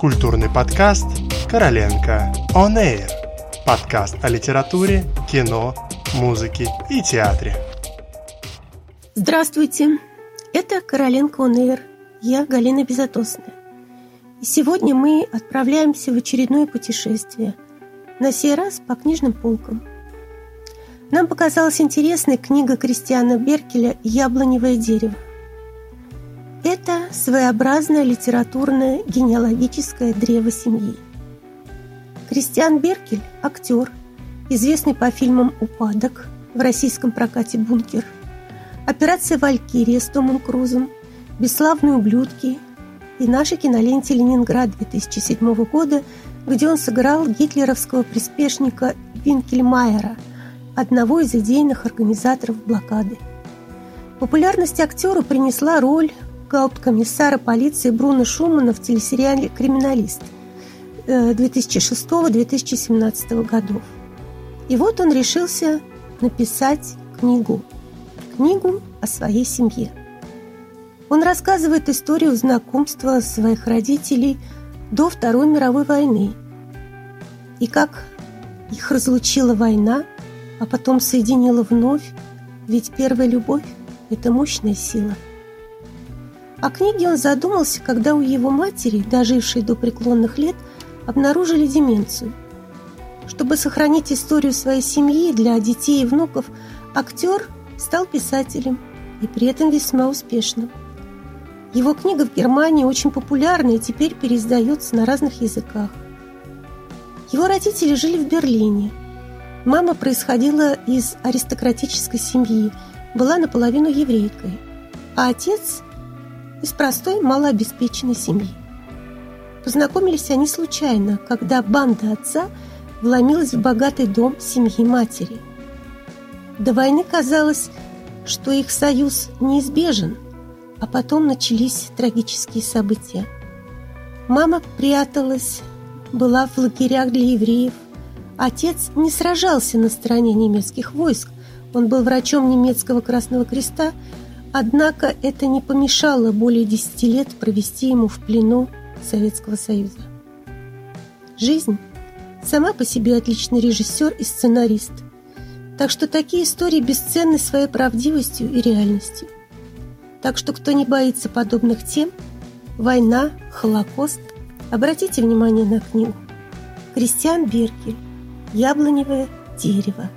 Культурный подкаст «Короленко On Air». Подкаст о литературе, кино, музыке и театре. Здравствуйте! Это «Короленко On Air». Я Галина Безотосная. И сегодня мы отправляемся в очередное путешествие. На сей раз по книжным полкам. Нам показалась интересной книга Кристиана Беркеля «Яблоневое дерево». Своеобразное литературное генеалогическое древо семьи. Кристиан Беркель – актер, известный по фильмам «Упадок», в российском прокате «Бункер», «Операция Валькирия» с Томом Крузом, «Бесславные ублюдки» и нашей киноленте «Ленинград» 2007 года, где он сыграл гитлеровского приспешника Винкельмайера, одного из идейных организаторов блокады. Популярность актера принесла роль гаупткомиссара полиции Бруно Шумана в телесериале «Криминалист» 2006-2017 э, годов. И вот он решился написать книгу. Книгу о своей семье. Он рассказывает историю знакомства своих родителей до Второй мировой войны и как их разлучила война, а потом соединила вновь, ведь первая любовь – это мощная сила – о книге он задумался, когда у его матери, дожившей до преклонных лет, обнаружили деменцию. Чтобы сохранить историю своей семьи для детей и внуков, актер стал писателем и при этом весьма успешным. Его книга в Германии очень популярна и теперь переиздается на разных языках. Его родители жили в Берлине. Мама происходила из аристократической семьи, была наполовину еврейкой, а отец из простой малообеспеченной семьи. Познакомились они случайно, когда банда отца вломилась в богатый дом семьи матери. До войны казалось, что их союз неизбежен, а потом начались трагические события. Мама пряталась, была в лагерях для евреев. Отец не сражался на стороне немецких войск. Он был врачом немецкого Красного Креста Однако это не помешало более десяти лет провести ему в плену Советского Союза. Жизнь сама по себе отличный режиссер и сценарист, так что такие истории бесценны своей правдивостью и реальностью. Так что кто не боится подобных тем, война, Холокост, обратите внимание на книгу. Кристиан Беркель «Яблоневое дерево».